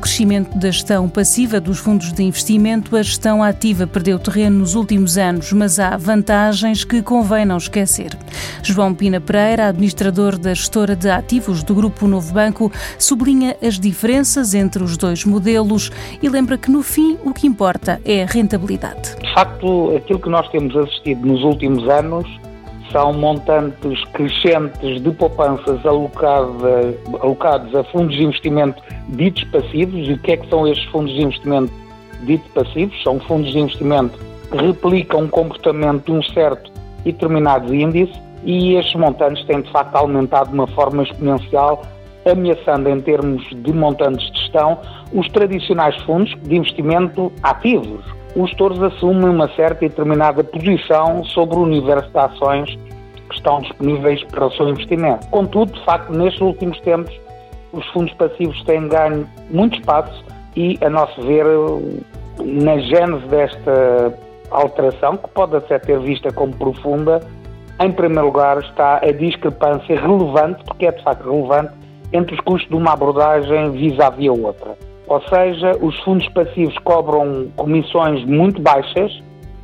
crescimento da gestão passiva dos fundos de investimento, a gestão ativa perdeu terreno nos últimos anos, mas há vantagens que convém não esquecer. João Pina Pereira, administrador da gestora de ativos do Grupo Novo Banco, sublinha as diferenças entre os dois modelos e lembra que, no fim, o que importa é a rentabilidade. De facto, aquilo que nós temos assistido nos últimos anos são montantes crescentes de poupanças alocadas, alocados a fundos de investimento ditos passivos. E o que é que são estes fundos de investimento ditos passivos? São fundos de investimento que replicam o comportamento de um certo e determinado índice e estes montantes têm de facto aumentado de uma forma exponencial, ameaçando em termos de montantes de gestão os tradicionais fundos de investimento ativos, os gestores assumem uma certa e determinada posição sobre o universo de ações que estão disponíveis para o seu investimento. Contudo, de facto, nestes últimos tempos, os fundos passivos têm ganho muito espaço e, a nosso ver, na gênese desta alteração, que pode até ter vista como profunda, em primeiro lugar está a discrepância relevante, porque é de facto relevante, entre os custos de uma abordagem vis-à-vis a outra. Ou seja, os fundos passivos cobram comissões muito baixas,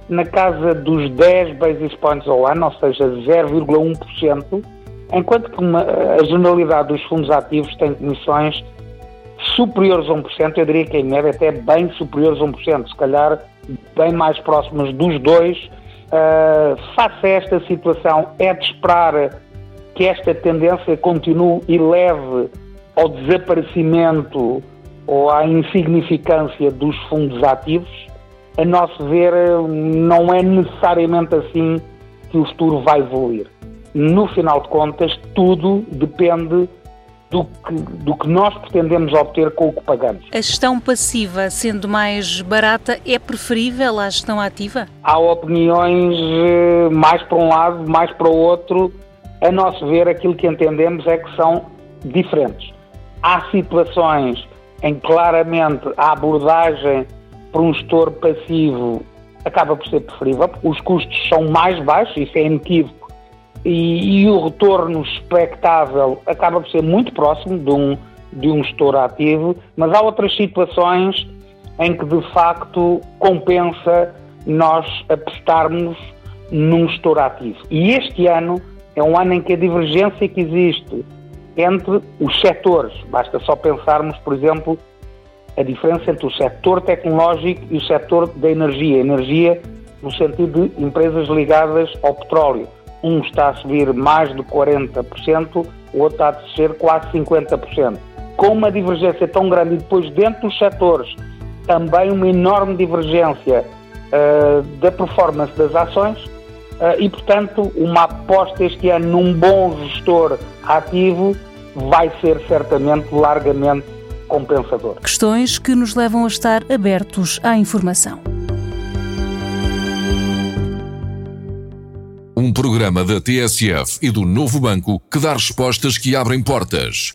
na casa dos 10 basis points ao ano, ou seja, 0,1%, enquanto que uma, a generalidade dos fundos ativos tem comissões superiores a 1%, eu diria que em média até bem superiores a 1%, se calhar bem mais próximas dos dois. Uh, face a esta situação, é de esperar que esta tendência continue e leve ao desaparecimento ou à insignificância dos fundos ativos, a nosso ver, não é necessariamente assim que o futuro vai evoluir. No final de contas, tudo depende do que, do que nós pretendemos obter com o que pagamos. A gestão passiva, sendo mais barata, é preferível à gestão ativa? Há opiniões eh, mais para um lado, mais para o outro. A nosso ver, aquilo que entendemos é que são diferentes. Há situações em que claramente a abordagem para um gestor passivo acaba por ser preferível, os custos são mais baixos, isso é inequívoco, e, e, o retorno expectável acaba por ser muito próximo de um, de um gestor ativo, mas há outras situações em que de facto compensa nós apostarmos num gestor ativo. E este ano é um ano em que a divergência que existe entre os setores. Basta só pensarmos, por exemplo, a diferença entre o setor tecnológico e o setor da energia. Energia no sentido de empresas ligadas ao petróleo. Um está a subir mais de 40%, o outro está a descer quase 50%. Com uma divergência tão grande e depois dentro dos setores também uma enorme divergência uh, da performance das ações e, portanto, uma aposta este ano num bom gestor ativo vai ser certamente largamente compensador. Questões que nos levam a estar abertos à informação. Um programa da TSF e do Novo Banco que dá respostas que abrem portas.